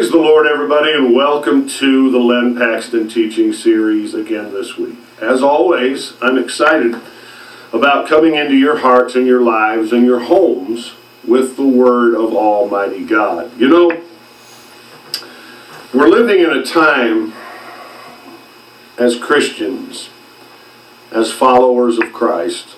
Praise the Lord, everybody, and welcome to the Len Paxton teaching series again this week. As always, I'm excited about coming into your hearts and your lives and your homes with the Word of Almighty God. You know, we're living in a time as Christians, as followers of Christ,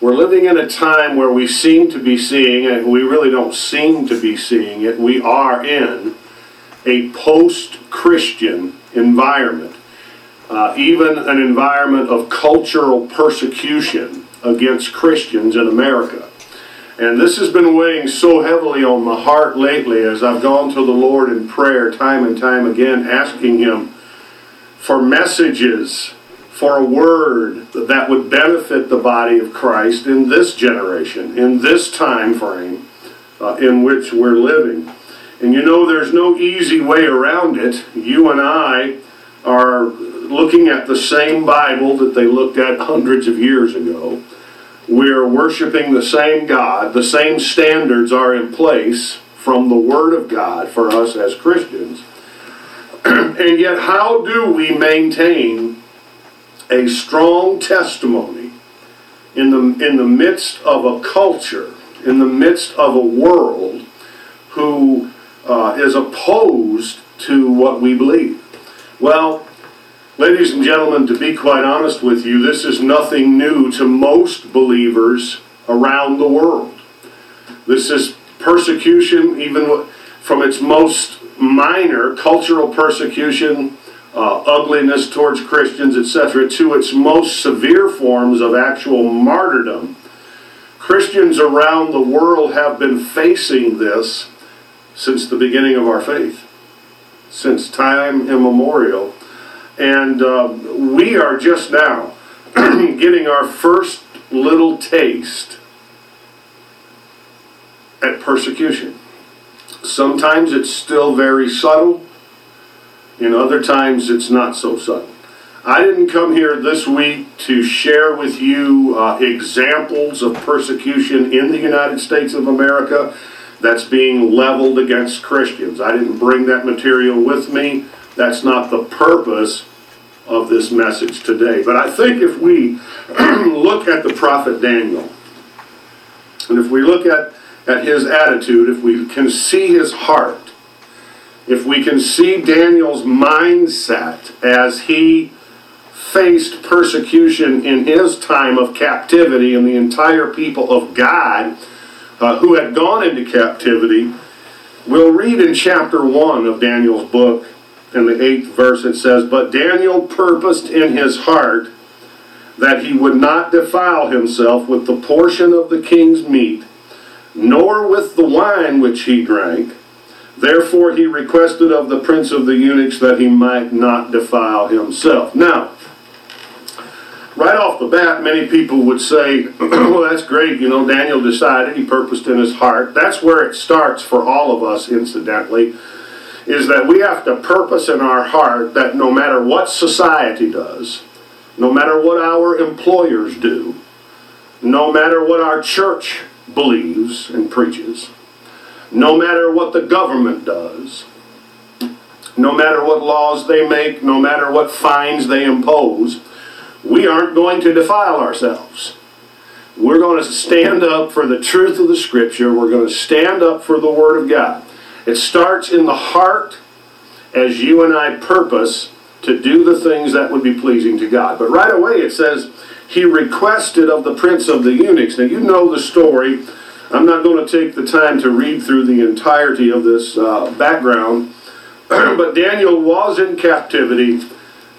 we're living in a time where we seem to be seeing, and we really don't seem to be seeing it, we are in a post Christian environment. Uh, even an environment of cultural persecution against Christians in America. And this has been weighing so heavily on my heart lately as I've gone to the Lord in prayer time and time again, asking Him for messages for a word that would benefit the body of Christ in this generation, in this time frame uh, in which we're living. And you know, there's no easy way around it. You and I are looking at the same Bible that they looked at hundreds of years ago. We're worshiping the same God. The same standards are in place from the Word of God for us as Christians. and yet, how do we maintain a strong testimony in the, in the midst of a culture, in the midst of a world who uh, is opposed to what we believe. Well, ladies and gentlemen, to be quite honest with you, this is nothing new to most believers around the world. This is persecution, even from its most minor cultural persecution uh, ugliness towards Christians, etc., to its most severe forms of actual martyrdom. Christians around the world have been facing this since the beginning of our faith, since time immemorial. And uh, we are just now getting our first little taste at persecution. Sometimes it's still very subtle. In other times, it's not so subtle. I didn't come here this week to share with you uh, examples of persecution in the United States of America that's being leveled against Christians. I didn't bring that material with me. That's not the purpose of this message today. But I think if we look at the prophet Daniel, and if we look at, at his attitude, if we can see his heart, if we can see Daniel's mindset as he faced persecution in his time of captivity and the entire people of God uh, who had gone into captivity, we'll read in chapter 1 of Daniel's book, in the eighth verse, it says, But Daniel purposed in his heart that he would not defile himself with the portion of the king's meat, nor with the wine which he drank Therefore he requested of the prince of the eunuchs that he might not defile himself. Now, right off the bat, many people would say, well, that's great. You know, Daniel decided, he purposed in his heart. That's where it starts for all of us, incidentally, is that we have to purpose in our heart that no matter what society does, no matter what our employers do, no matter what our church believes and preaches, no matter what the government does, no matter what laws they make, no matter what fines they impose, we aren't going to defile ourselves. We're going to stand up for the truth of the Scripture. We're going to stand up for the Word of God. It starts in the heart as you and I purpose to do the things that would be pleasing to God. But right away it says, He requested of the prince of the eunuchs. Now you know the story I'm not going to take the time to read through the entirety of this uh, background, but Daniel was in captivity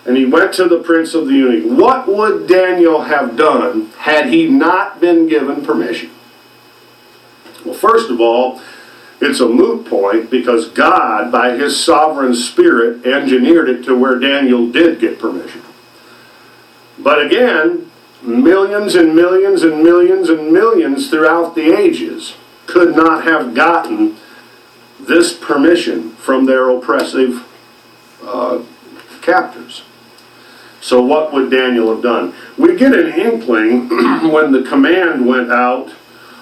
and he went to the prince of the eunuch. What would Daniel have done had he not been given permission? Well, first of all, it's a moot point because God, by his sovereign spirit, engineered it to where Daniel did get permission. But again, millions and millions and millions and millions throughout the ages could not have gotten this permission from their oppressive uh, captors. So, what would Daniel have done? We get an inkling when the command went out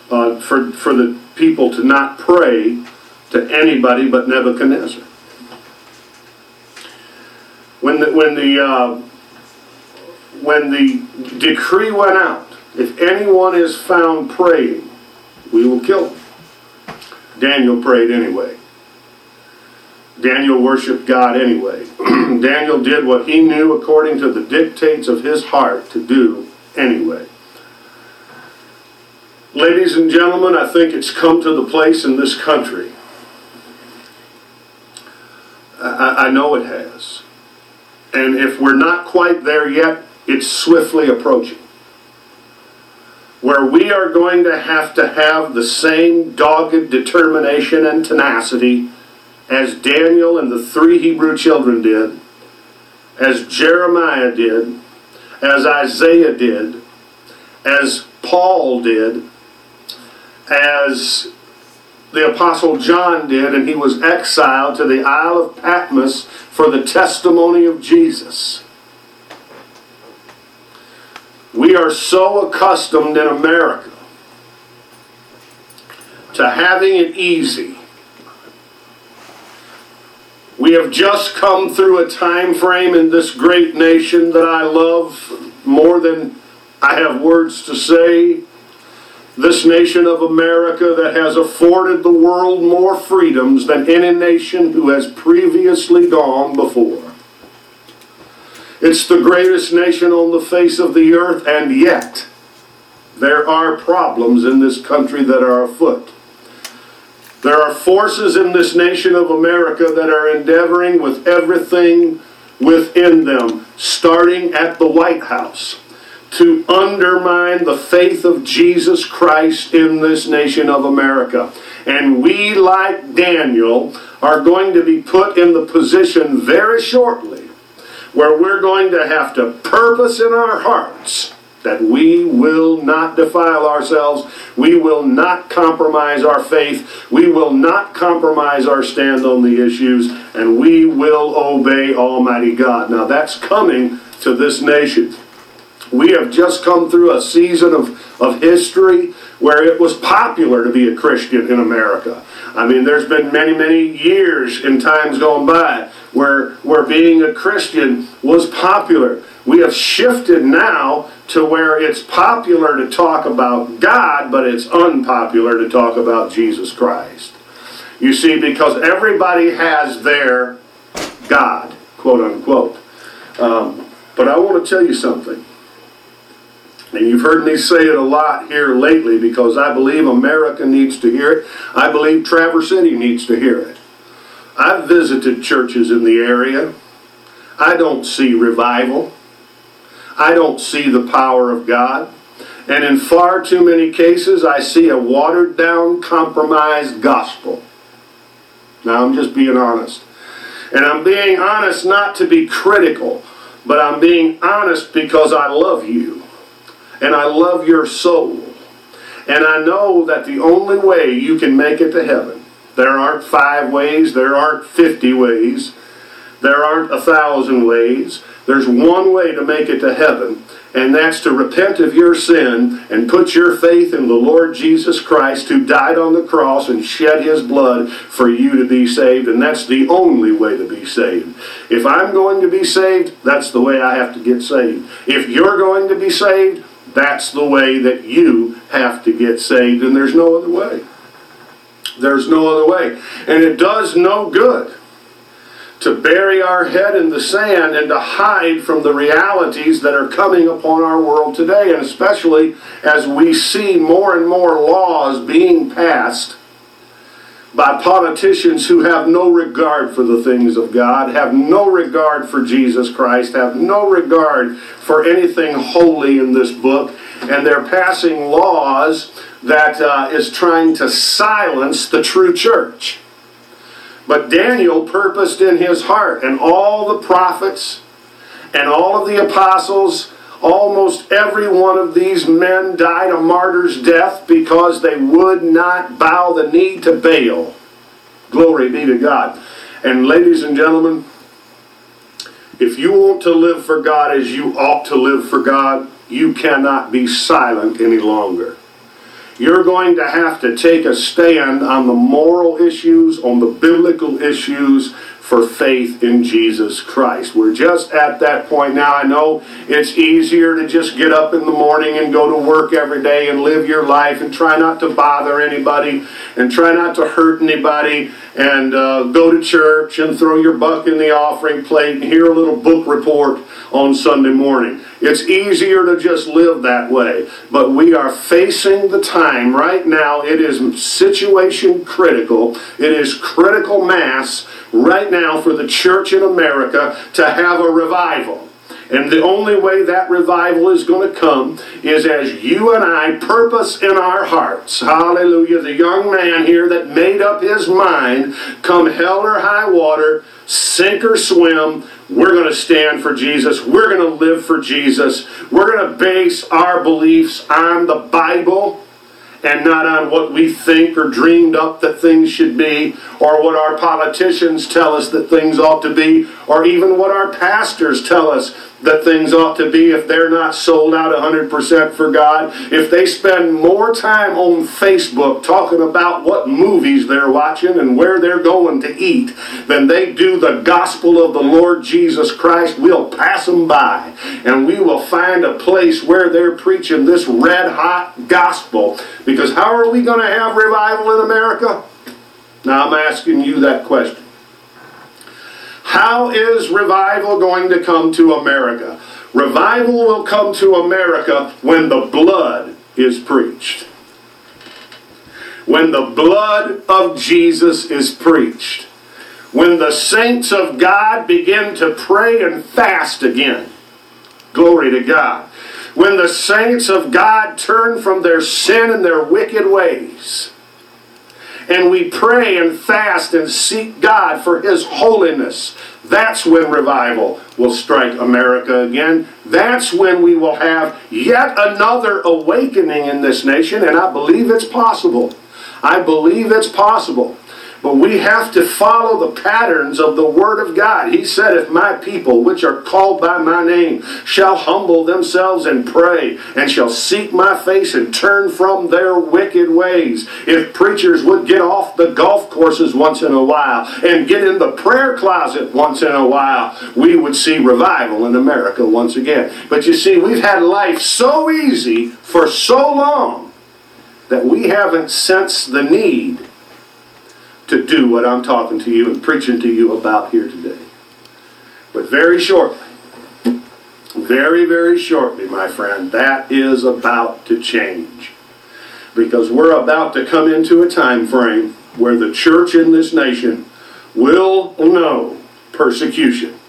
uh, for, for the people to not pray to anybody but Nebuchadnezzar. When the, when the, uh, when the decree went out, if anyone is found praying, we will kill him. Daniel prayed anyway. Daniel worshiped God anyway. Daniel did what he knew according to the dictates of his heart to do anyway. Ladies and gentlemen, I think it's come to the place in this country. I, I know it has. And if we're not quite there yet, it's swiftly approaching. Where we are going to have to have the same dogged determination and tenacity as Daniel and the three Hebrew children did, as Jeremiah did, as Isaiah did, as Paul did, as the Apostle John did, and he was exiled to the Isle of Patmos for the testimony of Jesus. We are so accustomed in America to having it easy. We have just come through a time frame in this great nation that I love more than I have words to say. This nation of America that has afforded the world more freedoms than any nation who has previously gone before. It's the greatest nation on the face of the earth, and yet there are problems in this country that are afoot. There are forces in this nation of America that are endeavoring with everything within them, starting at the White House, to undermine the faith of Jesus Christ in this nation of America. And we, like Daniel, are going to be put in the position very shortly where we're going to have to purpose in our hearts that we will not defile ourselves, we will not compromise our faith, we will not compromise our stand on the issues, and we will obey Almighty God. Now that's coming to this nation. We have just come through a season of, of history where it was popular to be a Christian in America. I mean, there's been many, many years in times gone by where, where being a Christian was popular. We have shifted now to where it's popular to talk about God, but it's unpopular to talk about Jesus Christ. You see, because everybody has their God, quote unquote. Um, but I want to tell you something. And you've heard me say it a lot here lately because I believe America needs to hear it. I believe Traverse City needs to hear it. I've visited churches in the area. I don't see revival. I don't see the power of God. And in far too many cases, I see a watered down, compromised gospel. Now, I'm just being honest. And I'm being honest not to be critical, but I'm being honest because I love you. And I love your soul. And I know that the only way you can make it to heaven, there aren't five ways, there aren't 50 ways, there aren't a thousand ways. There's one way to make it to heaven, and that's to repent of your sin and put your faith in the Lord Jesus Christ who died on the cross and shed his blood for you to be saved, and that's the only way to be saved. If I'm going to be saved, that's the way I have to get saved. If you're going to be saved, that's the way that you have to get saved, and there's no other way. There's no other way. And it does no good to bury our head in the sand and to hide from the realities that are coming upon our world today, and especially as we see more and more laws being passed by politicians who have no regard for the things of God, have no regard for Jesus Christ, have no regard for anything holy in this book, and they're passing laws that uh, is trying to silence the true church. But Daniel purposed in his heart, and all the prophets and all of the apostles, almost every one of these men died a martyr's death because they would not bow the knee to Baal. Glory be to God. And ladies and gentlemen, if you want to live for God as you ought to live for God, you cannot be silent any longer. you're going to have to take a stand on the moral issues, on the biblical issues for faith in Jesus Christ. We're just at that point now. I know it's easier to just get up in the morning and go to work every day and live your life and try not to bother anybody and try not to hurt anybody and uh, go to church and throw your buck in the offering plate and hear a little book report on Sunday morning. It's easier to just live that way. But we are facing the time right now. It is situation critical. It is critical mass right now for the church in America to have a revival. And the only way that revival is going to come is as you and I purpose in our hearts. Hallelujah. The young man here that made up his mind, come hell or high water, sink or swim, we're going to stand for Jesus. We're going to live for Jesus. We're going to base our beliefs on the Bible and not on what we think or dreamed up that things should be, or what our politicians tell us that things ought to be, or even what our pastors tell us that things ought to be if they're not sold out 100% for God. If they spend more time on Facebook talking about what movies they're watching and where they're going to eat than they do the gospel of the Lord Jesus Christ, we'll pass them by and we will find a place where they're preaching this red hot gospel. Because how are we going to have revival in America? Now I'm asking you that question. How is revival going to come to America? Revival will come to America when the blood is preached. When the blood of Jesus is preached. When the saints of God begin to pray and fast again. Glory to God. When the saints of God turn from their sin and their wicked ways and we pray and fast and seek God for His holiness, that's when revival will strike America again. That's when we will have yet another awakening in this nation, and I believe it's possible. I believe it's possible. But we have to follow the patterns of the Word of God. He said, If my people, which are called by my name, shall humble themselves and pray, and shall seek my face and turn from their wicked ways. If preachers would get off the golf courses once in a while and get in the prayer closet once in a while, we would see revival in America once again. But you see, we've had life so easy for so long that we haven't sensed the need to do what I'm talking to you and preaching to you about here today. But very shortly, very, very shortly, my friend, that is about to change. Because we're about to come into a time frame where the church in this nation will know persecution.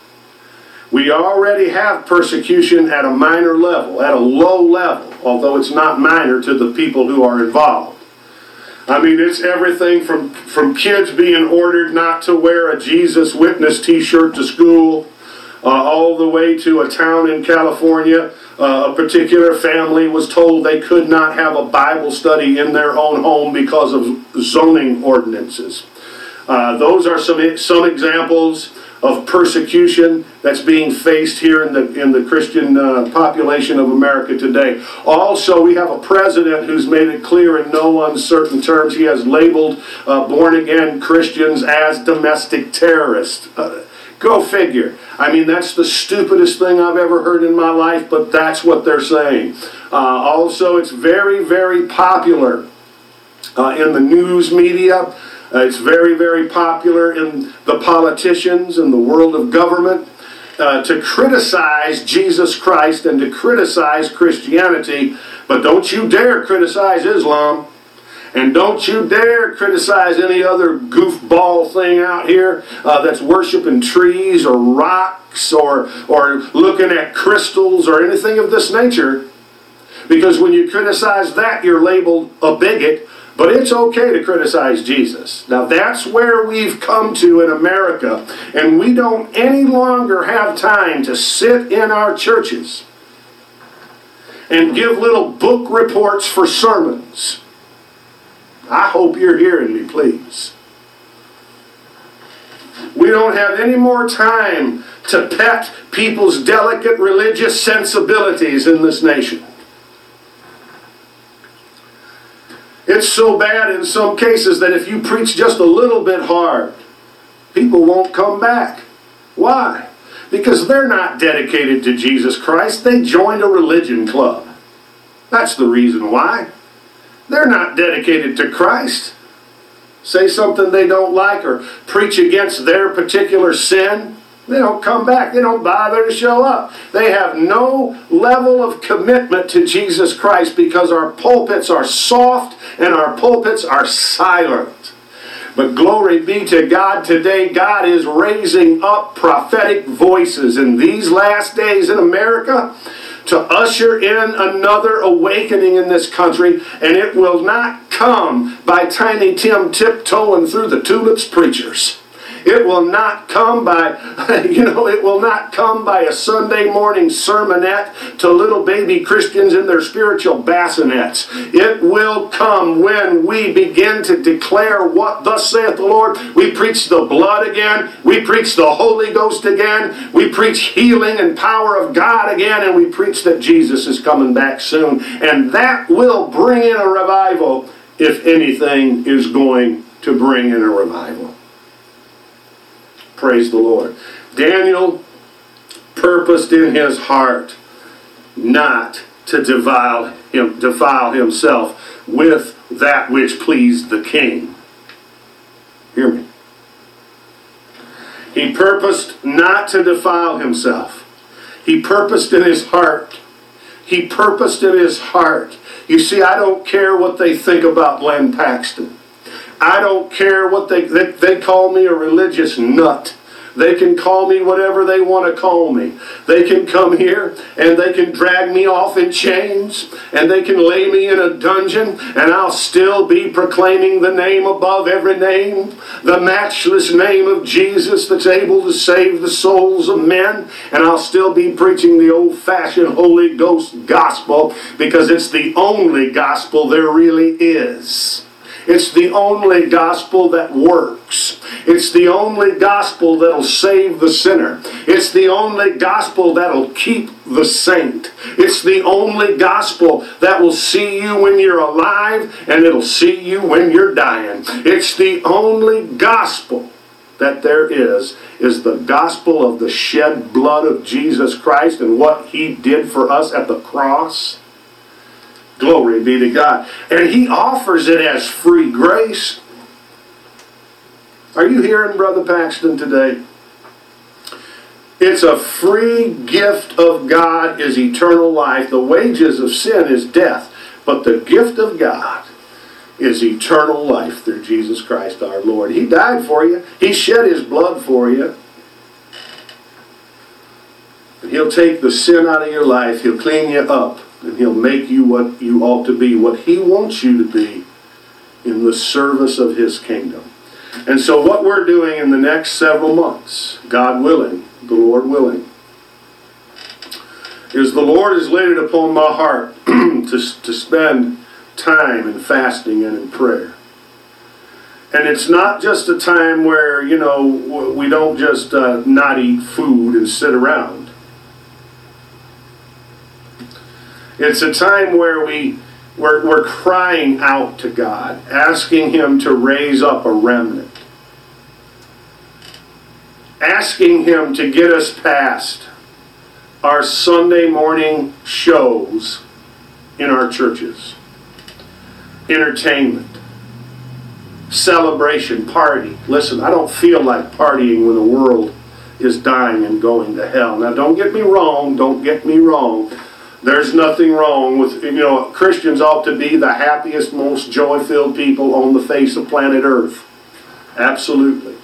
We already have persecution at a minor level, at a low level, although it's not minor to the people who are involved. I mean, it's everything from, from kids being ordered not to wear a Jesus Witness t shirt to school, uh, all the way to a town in California. Uh, a particular family was told they could not have a Bible study in their own home because of zoning ordinances. Uh, those are some, some examples of persecution that's being faced here in the, in the Christian uh, population of America today. Also, we have a president who's made it clear in no uncertain terms he has labeled uh, born again Christians as domestic terrorists. Uh, go figure. I mean, that's the stupidest thing I've ever heard in my life, but that's what they're saying. Uh, also, it's very, very popular uh, in the news media. Uh, it's very, very popular in the politicians and the world of government uh, to criticize Jesus Christ and to criticize Christianity, but don't you dare criticize Islam. And don't you dare criticize any other goofball thing out here uh, that's worshiping trees or rocks or, or looking at crystals or anything of this nature. Because when you criticize that, you're labeled a bigot but it's okay to criticize Jesus. Now that's where we've come to in America, and we don't any longer have time to sit in our churches and give little book reports for sermons. I hope you're hearing me, please. We don't have any more time to pet people's delicate religious sensibilities in this nation. It's so bad in some cases that if you preach just a little bit hard, people won't come back. Why? Because they're not dedicated to Jesus Christ. They joined a religion club. That's the reason why. They're not dedicated to Christ. Say something they don't like or preach against their particular sin. They don't come back. They don't bother to show up. They have no level of commitment to Jesus Christ because our pulpits are soft and our pulpits are silent. But glory be to God today. God is raising up prophetic voices in these last days in America to usher in another awakening in this country, and it will not come by Tiny Tim tiptoeing through the tulips preachers. It will not come by, you know, it will not come by a Sunday morning sermonette to little baby Christians in their spiritual bassinets. It will come when we begin to declare what thus saith the Lord. We preach the blood again. We preach the Holy Ghost again. We preach healing and power of God again. And we preach that Jesus is coming back soon. And that will bring in a revival if anything is going to bring in a revival. Praise the Lord. Daniel purposed in his heart not to defile, him, defile himself with that which pleased the king. Hear me. He purposed not to defile himself. He purposed in his heart. He purposed in his heart. You see, I don't care what they think about Len Paxton. I don't care what they, they, they call me a religious nut. They can call me whatever they want to call me. They can come here and they can drag me off in chains and they can lay me in a dungeon and I'll still be proclaiming the name above every name, the matchless name of Jesus that's able to save the souls of men. And I'll still be preaching the old fashioned Holy Ghost gospel because it's the only gospel there really is. It's the only gospel that works. It's the only gospel that'll save the sinner. It's the only gospel that'll keep the saint. It's the only gospel that will see you when you're alive and it'll see you when you're dying. It's the only gospel that there is is the gospel of the shed blood of Jesus Christ and what he did for us at the cross. Glory be to God. And he offers it as free grace. Are you hearing Brother Paxton today? It's a free gift of God is eternal life. The wages of sin is death, but the gift of God is eternal life through Jesus Christ our Lord. He died for you. He shed his blood for you. And He'll take the sin out of your life. He'll clean you up and He'll make you what you ought to be, what He wants you to be in the service of His kingdom. And so, what we're doing in the next several months, God willing, the Lord willing, is the Lord has laid it upon my heart to, to spend time in fasting and in prayer. And it's not just a time where, you know, we don't just uh, not eat food and sit around. It's a time where we, we're, we're crying out to God, asking Him to raise up a remnant, asking Him to get us past our Sunday morning shows in our churches, entertainment, celebration, party. Listen, I don't feel like partying when the world is dying and going to hell. Now, don't get me wrong, don't get me wrong. There's nothing wrong with, you know, Christians ought to be the happiest, most joy filled people on the face of planet Earth. Absolutely.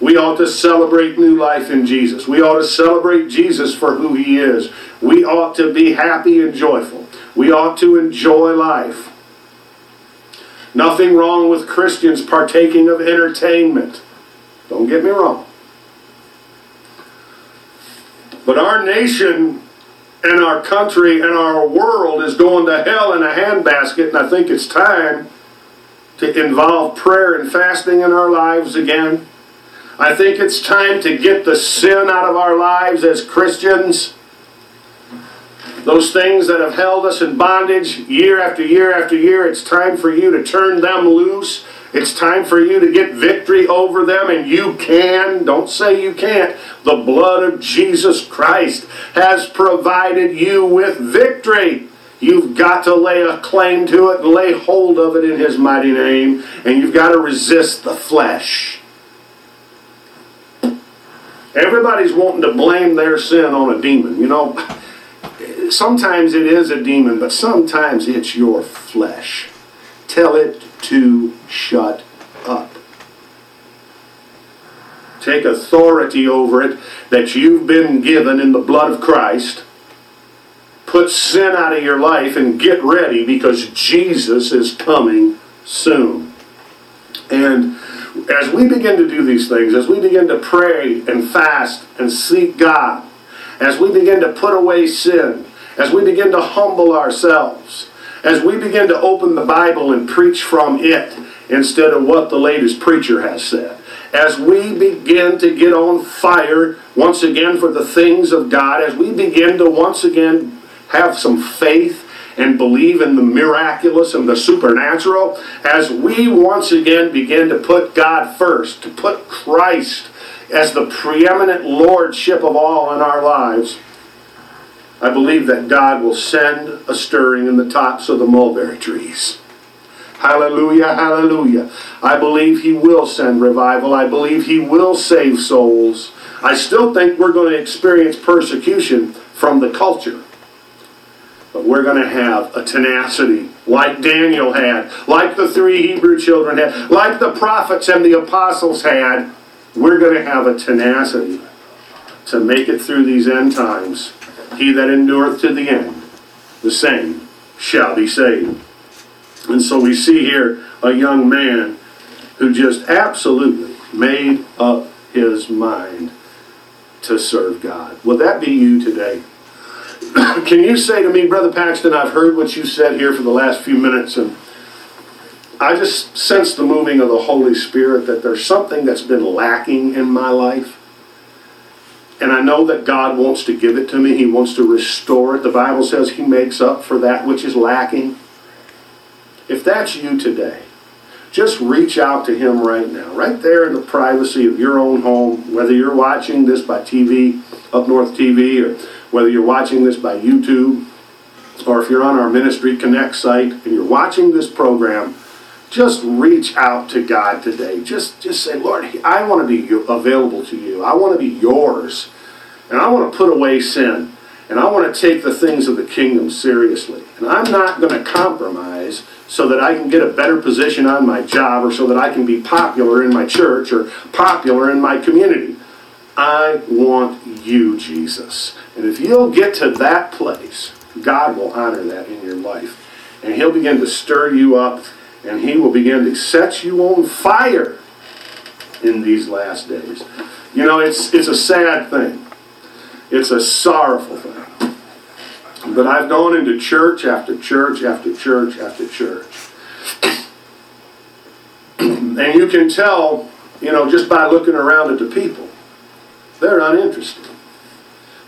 We ought to celebrate new life in Jesus. We ought to celebrate Jesus for who he is. We ought to be happy and joyful. We ought to enjoy life. Nothing wrong with Christians partaking of entertainment. Don't get me wrong. But our nation and our country and our world is going to hell in a handbasket, and I think it's time to involve prayer and fasting in our lives again. I think it's time to get the sin out of our lives as Christians. Those things that have held us in bondage year after year after year, it's time for you to turn them loose. It's time for you to get victory over them, and you can. Don't say you can't. The blood of Jesus Christ has provided you with victory. You've got to lay a claim to it and lay hold of it in His mighty name, and you've got to resist the flesh. Everybody's wanting to blame their sin on a demon. You know, sometimes it is a demon, but sometimes it's your flesh. Tell it to shut up. Take authority over it that you've been given in the blood of Christ. Put sin out of your life and get ready because Jesus is coming soon. And as we begin to do these things, as we begin to pray and fast and seek God, as we begin to put away sin, as we begin to humble ourselves, as we begin to open the Bible and preach from it instead of what the latest preacher has said, as we begin to get on fire once again for the things of God, as we begin to once again have some faith and believe in the miraculous and the supernatural, as we once again begin to put God first, to put Christ as the preeminent lordship of all in our lives, I believe that God will send a stirring in the tops of the mulberry trees. Hallelujah, hallelujah. I believe He will send revival. I believe He will save souls. I still think we're going to experience persecution from the culture. But we're going to have a tenacity like Daniel had, like the three Hebrew children had, like the prophets and the apostles had. We're going to have a tenacity to make it through these end times. He that endureth to the end, the same shall be saved. And so we see here a young man who just absolutely made up his mind to serve God. Will that be you today? Can you say to me, Brother Paxton, I've heard what you said here for the last few minutes, and I just sense the moving of the Holy Spirit that there's something that's been lacking in my life. And I know that God wants to give it to me. He wants to restore it. The Bible says He makes up for that which is lacking. If that's you today, just reach out to Him right now, right there in the privacy of your own home, whether you're watching this by TV, Up North TV, or whether you're watching this by YouTube, or if you're on our Ministry Connect site and you're watching this program, just reach out to God today. Just, just say, Lord, I want to be available to you. I want to be yours. And I want to put away sin. And I want to take the things of the kingdom seriously. And I'm not going to compromise so that I can get a better position on my job or so that I can be popular in my church or popular in my community. I want you, Jesus. And if you'll get to that place, God will honor that in your life. And He'll begin to stir you up and He will begin to set you on fire in these last days. You know, it's, it's a sad thing, it's a sorrowful thing. But I've gone into church after church after church after church. and you can tell, you know, just by looking around at the people, they're uninterested.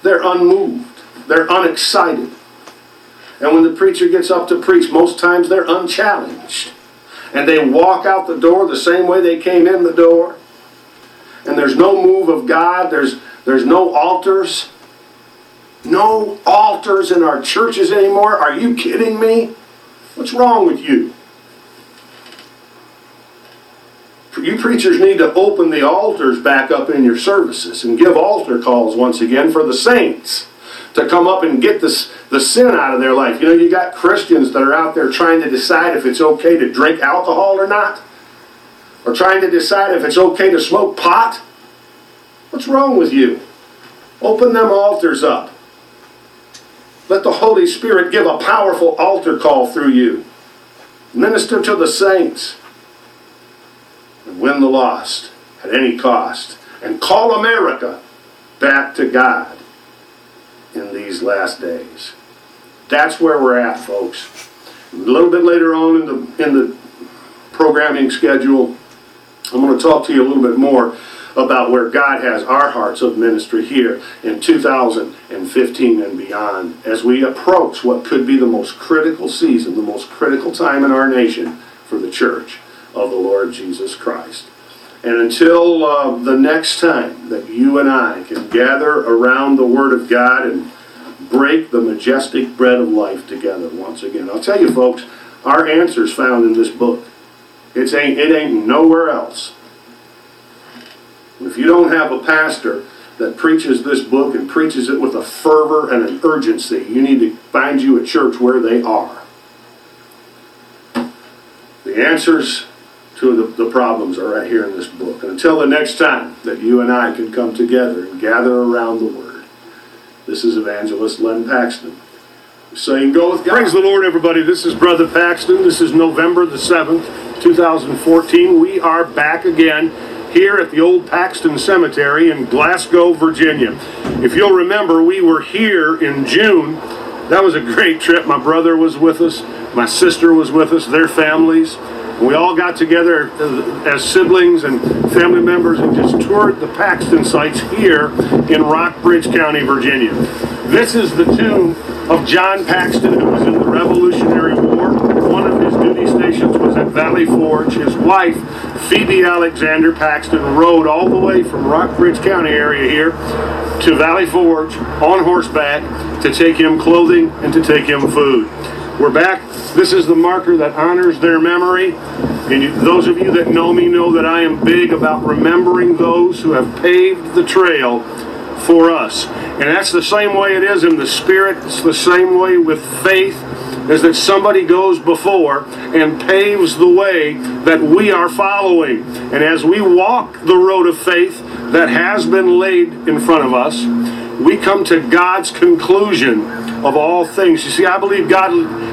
They're unmoved. They're unexcited. And when the preacher gets up to preach, most times they're unchallenged. And they walk out the door the same way they came in the door. And there's no move of God. There's, there's no altars. No altars in our churches anymore. Are you kidding me? What's wrong with you? You preachers need to open the altars back up in your services and give altar calls once again for the saints to come up and get this, the sin out of their life. You know, you got Christians that are out there trying to decide if it's okay to drink alcohol or not, or trying to decide if it's okay to smoke pot. What's wrong with you? Open them altars up. Let the Holy Spirit give a powerful altar call through you. Minister to the saints and win the lost at any cost. And call America back to God these last days. That's where we're at, folks. A little bit later on in the in the programming schedule, I'm going to talk to you a little bit more about where God has our hearts of ministry here in 2015 and beyond as we approach what could be the most critical season, the most critical time in our nation for the church of the Lord Jesus Christ. And until uh, the next time that you and I can gather around the Word of God and break the majestic bread of life together once again, I'll tell you, folks, our answer's found in this book. It's ain't, it ain't nowhere else. If you don't have a pastor that preaches this book and preaches it with a fervor and an urgency, you need to find you a church where they are. The answers to the, the problems are right here in this book. And until the next time that you and I can come together and gather around the Word, this is Evangelist Len Paxton saying, Go with God. Praise the Lord, everybody. This is Brother Paxton. This is November the 7th, 2014. We are back again here at the old Paxton Cemetery in Glasgow, Virginia. If you'll remember, we were here in June. That was a great trip. My brother was with us, my sister was with us, their families. We all got together as siblings and family members and just toured the Paxton sites here in Rockbridge County, Virginia. This is the tomb of John Paxton, who was in the Revolutionary War. One of his duty stations was at Valley Forge. His wife, Phoebe Alexander Paxton, rode all the way from Rockbridge County area here to Valley Forge on horseback to take him clothing and to take him food. We're back. This is the marker that honors their memory. And you, those of you that know me know that I am big about remembering those who have paved the trail for us. And that's the same way it is in the Spirit. It's the same way with faith, is that somebody goes before and paves the way that we are following. And as we walk the road of faith that has been laid in front of us, we come to God's conclusion of all things. You see, I believe God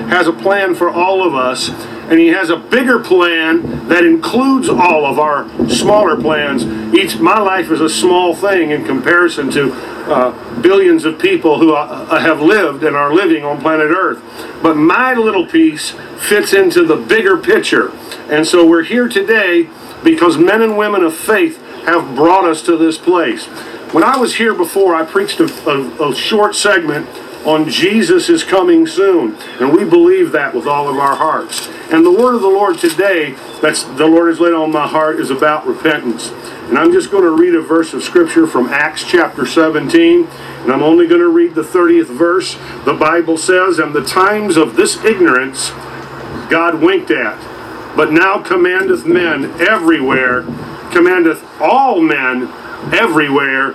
has a plan for all of us, and He has a bigger plan that includes all of our smaller plans. Each my life is a small thing in comparison to uh, billions of people who uh, have lived and are living on planet Earth. But my little piece fits into the bigger picture, and so we're here today because men and women of faith have brought us to this place. When I was here before, I preached a, a, a short segment on Jesus is coming soon. And we believe that with all of our hearts. And the word of the Lord today, that's the Lord has laid on my heart, is about repentance. And I'm just going to read a verse of scripture from Acts chapter 17. And I'm only going to read the 30th verse. The Bible says, And the times of this ignorance God winked at, but now commandeth men everywhere, commandeth all men everywhere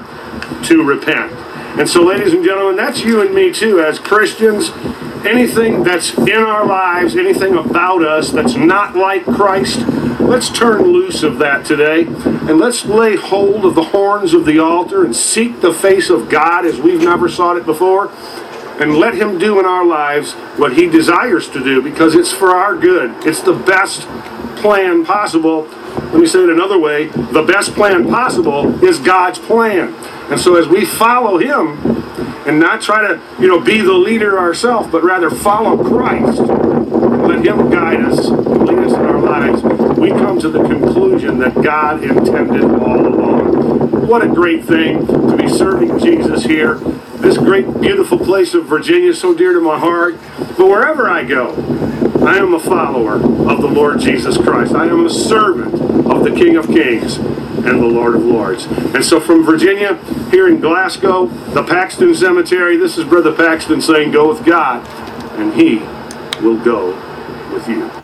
to repent. And so, ladies and gentlemen, that's you and me too, as Christians. Anything that's in our lives, anything about us that's not like Christ, let's turn loose of that today. And let's lay hold of the horns of the altar and seek the face of God as we've never sought it before. And let Him do in our lives what He desires to do because it's for our good. It's the best plan possible. Let me say it another way the best plan possible is God's plan. And so as we follow him and not try to, you know, be the leader ourselves, but rather follow Christ, let him guide us, lead us in our lives, we come to the conclusion that God intended all along. What a great thing to be serving Jesus here. This great, beautiful place of Virginia, so dear to my heart. But wherever I go, I am a follower of the Lord Jesus Christ. I am a servant of the King of Kings and the Lord of Lords. And so from Virginia, here in Glasgow, the Paxton Cemetery, this is Brother Paxton saying, Go with God, and He will go with you.